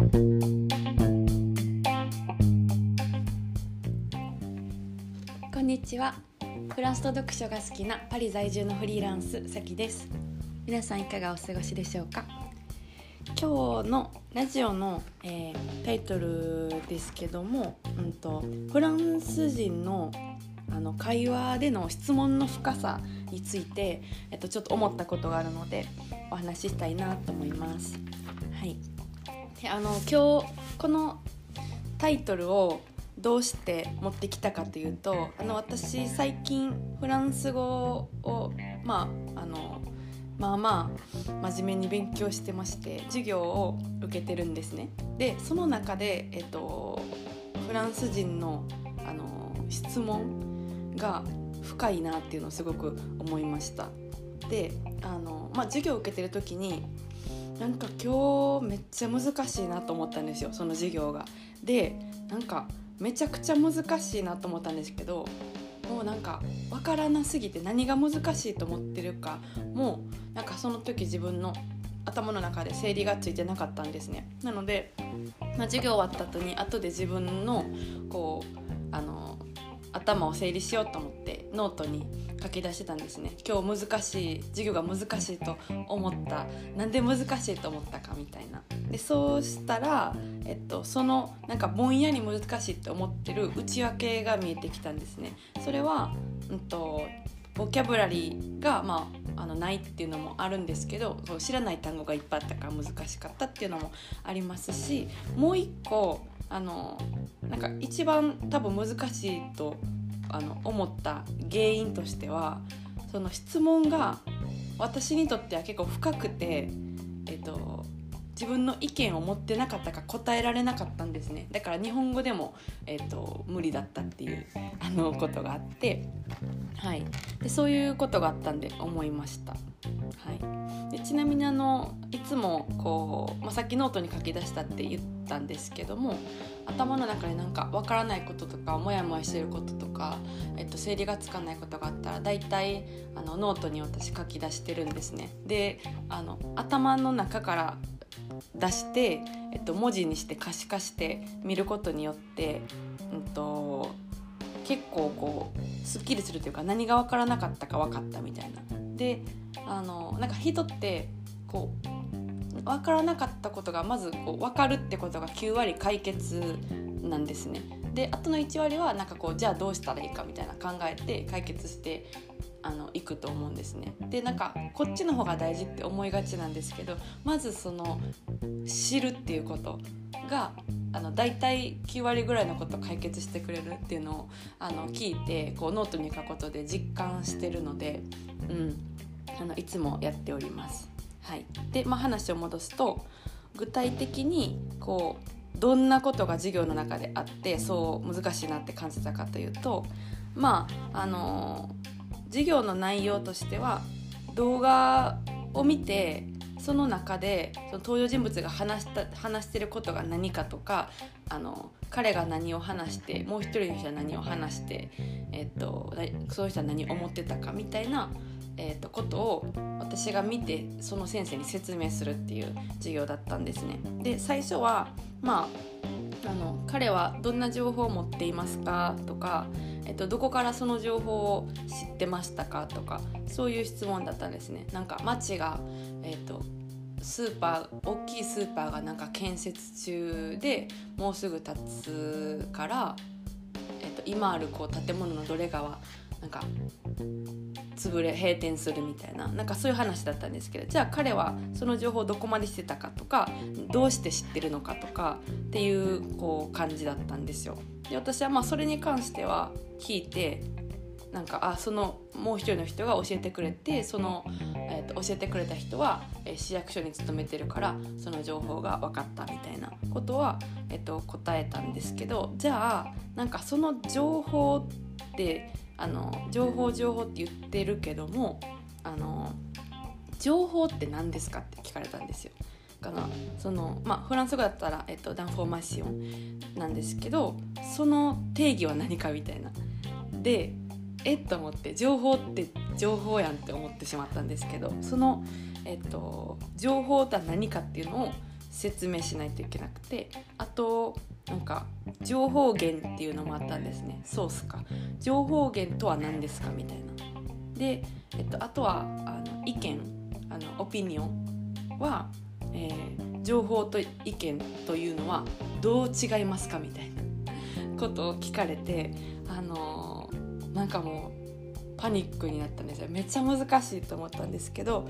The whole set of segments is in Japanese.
こんにちは。フランスと読書が好きなパリ在住のフリーランスさきです。皆さんいかがお過ごしでしょうか？今日のラジオの、えー、タイトルですけども、うんと、フランス人のあの会話での質問の深さについて、えっと、ちょっと思ったことがあるのでお話ししたいなと思います。はい、あの今日このタイトルをどうして持ってきたかというとあの私最近フランス語をまああのまあまあ真面目に勉強してまして授業を受けてるんですね。でその中で、えっと、フランス人のあの質問が深いなっていうのをすごく思いました。であの、まあ、授業を受けてる時になんか今日めっちゃ難しいなと思ったんですよその授業が。でなんかめちゃくちゃ難しいなと思ったんですけどもうなんか分からなすぎて何が難しいと思ってるかもうなんかその時自分の頭の中で整理がついてなかったんですねなので、まあ、授業終わった後に後で自分のこう頭を整理しようと思ってノートに書き出してたんですね。今日難しい授業が難しいと思った。なんで難しいと思ったかみたいな。でそうしたら、えっと、そのなんかぼんやり難しいって思ってる内訳が見えてきたんですね。それは、うんと、ボキャブラリーが、まあ、あのないっていうのもあるんですけどそう知らない単語がいっぱいあったから難しかったっていうのもありますしもう一個あのなんか一番多分難しいとあの思った原因としてはその質問が私にとっては結構深くて、えっと、自分の意見を持ってなかったか答えられなかったんですね。だから日本語でも、えーと、無理だったっていうあのことがあって、はい、でそういうことがあったんで思いました。はい、でちなみにあのいつもこう、まあ、さっきノートに書き出したって言ったんですけども頭の中でなんかわからないこととかモヤモヤしてることとか、えっと、整理がつかないことがあったら大体あのノートに私書き出してるんですね。であの頭の中から出して、えっと、文字にして可視化して見ることによって、うんと、結構こうすっきりするというか何が分からなかったか分かったみたいな。であのなんか人ってこう分からなかったことがまずこう分かるってことが9割解決なんですね。であとの1割はなんかこうじゃあどうしたらいいかみたいな考えて解決してあの行くと思うんですね。でなんかこっちの方が大事って思いがちなんですけどまずその知るっていうことがあの大体9割ぐらいのこと解決してくれるっていうのをあの聞いてこうノートに書くことで実感してるので、うん、あのいつもやっております。はい、で、まあ、話を戻すと具体的にこうどんなことが授業の中であってそう難しいなって感じたかというとまああの授業の内容としては動画を見てその中でその登場人物が話した話してることが何かとかあの彼が何を話してもう一人の人は何を話して、えっと、その人は何を思ってたかみたいな、えっと、ことを私が見てその先生に説明するっていう授業だったんですね。で最初はまああの彼はどんな情報を持っていますかとかえっと、どこからその情報を知ってましたかとかそういう質問だったんですね。なんか町が、えっと、スーパー大きいスーパーがなんか建設中でもうすぐ建つから、えっと、今あるこう建物のどれかはなんか潰れ閉店するみたいななんかそういう話だったんですけどじゃあ彼はその情報をどこまでしてたかとかどうして知ってるのかとかっていうこう感じだったんですよ。で私はまあそれに関しては聞いてなんかあそのもう一人の人が教えてくれてその、えーと、教えてくれた人は、えー、市役所に勤めてるからその情報が分かったみたいなことは、えーと、答えたんですけどじゃあなんかその情報ってあの情報情報って言ってるけどもあの情報って何ですかって聞かれたんですよ。かなその、まあ、フランス語だったら、えっと、ダンフォーマッションなんですけどその定義は何かみたいな。でえっと思って情報って情報やんって思ってしまったんですけどその、えっと、情報とは何かっていうのを説明しないといけなくてあとなんか情報源っていうのもあったんですね。ソースか。情報源とは何ですかみたいな。で、えっと、あとはあの意見。あのオピニオンは、えー、情報と意見というのはどう違いますかみたいな。ことを聞かれてあのー、なんかもうパニックになったんですよ。めっちゃ難しいと思ったんですけど、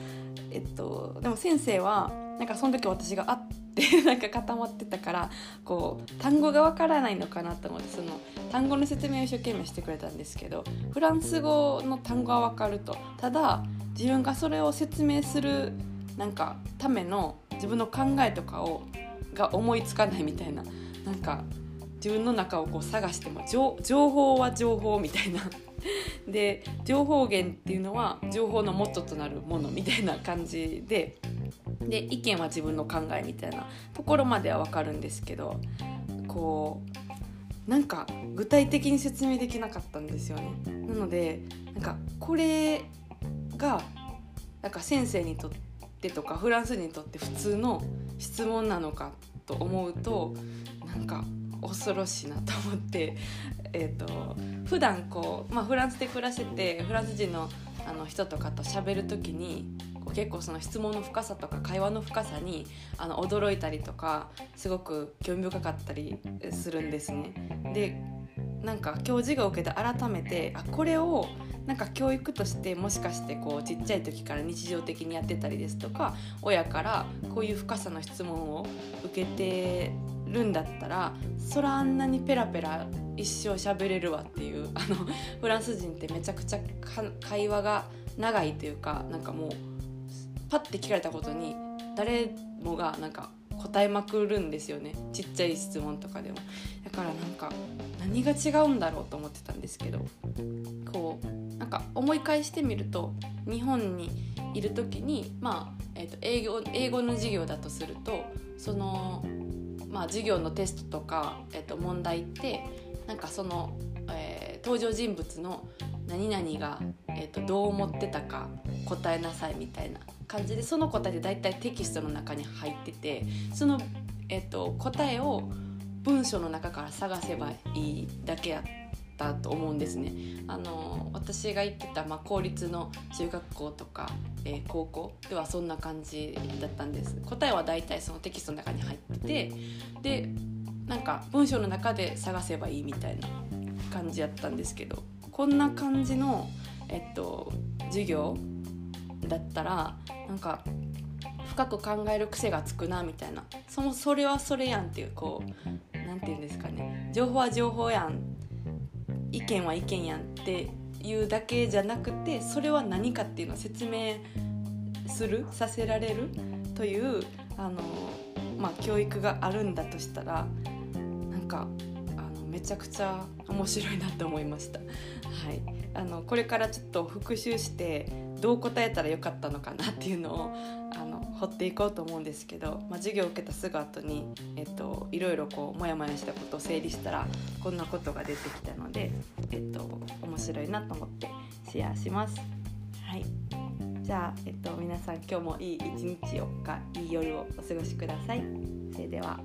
えっと、でも先生はなんかその時私があって なんか固まってたからこう単語がわからないのかなと思ってその単語の説明を一生懸命してくれたんですけどフランス語の単語はわかると。ただ自分がそれを説明するなんかための自分の考えとかをが思いつかないみたいななんか自分の中をこう探しても情報は情報みたいな。で情報源っていうのは情報の元となるものみたいな感じでで意見は自分の考えみたいなところまでは分かるんですけどこうなんか具体的に説明できなかったんですよね。なのでなんかこれがなんか先生にとってとかフランス人にとって普通の質問なのかと思うとなんか恐ろしいなと思って、えーと、普段こう、まあ、フランスで暮らしててフランス人のあの人とかと喋る時に結構その質問の深さとか会話の深さにあの驚いたりとかすごく興味深かったりするんですね。でなんか今日授業を受けて改めてあこれをなんか教育としてもしかしてこうちっちゃい時から日常的にやってたりですとか親からこういう深さの質問を受けてるんだったらそらあんなにペラペラ一生喋れるわっていうあのフランス人ってめちゃくちゃ会話が長いというかなんかもうパッて聞かれたことに誰もがなんか答えまくるんですよね。ちっちゃい質問とかでも。だからなんか何が違うんだろうと思ってたんですけどこうなんか思い返してみると日本にいる時にまあ、えーと、英語英語の授業だとするとそのまあ、授業のテストとか、えっと、問題ってなんかその、えー、登場人物の何々が、えっと、どう思ってたか答えなさいみたいな感じでその答えで大体テキストの中に入っててその、えっと、答えを文章の中から探せばいいだけやったと思うんですね。あの私が行ってた、まあ、公立の中学校とか、えー、高校ではそんな感じだったんです答えは大体そのテキストの中に入っててでなんか文章の中で探せばいいみたいな感じやったんですけどこんな感じの、えっと、授業だったらなんか深く考える癖がつくなみたいな。そのそれはそれやんっていうこう何て言うんですかね。情報は情報やん。意見は意見やんっていうだけじゃなくてそれは何かっていうのを説明するさせられるというあの、まあ、教育があるんだとしたらなんかめちゃくちゃ面白いなと思いました。はい、あのこれからちょっと復習してどう答えたらよかったのかなっていうのをあの掘っていこうと思うんですけど、まあ、授業を受けたすぐ後に、えっと、いろいろこうモヤモヤしたことを整理したらこんなことが出てきたので、えっと、面白いなと思ってシェアします。はいじゃあ、えっと、皆さん今日もいい一日をかいい夜をお過ごしください。それでは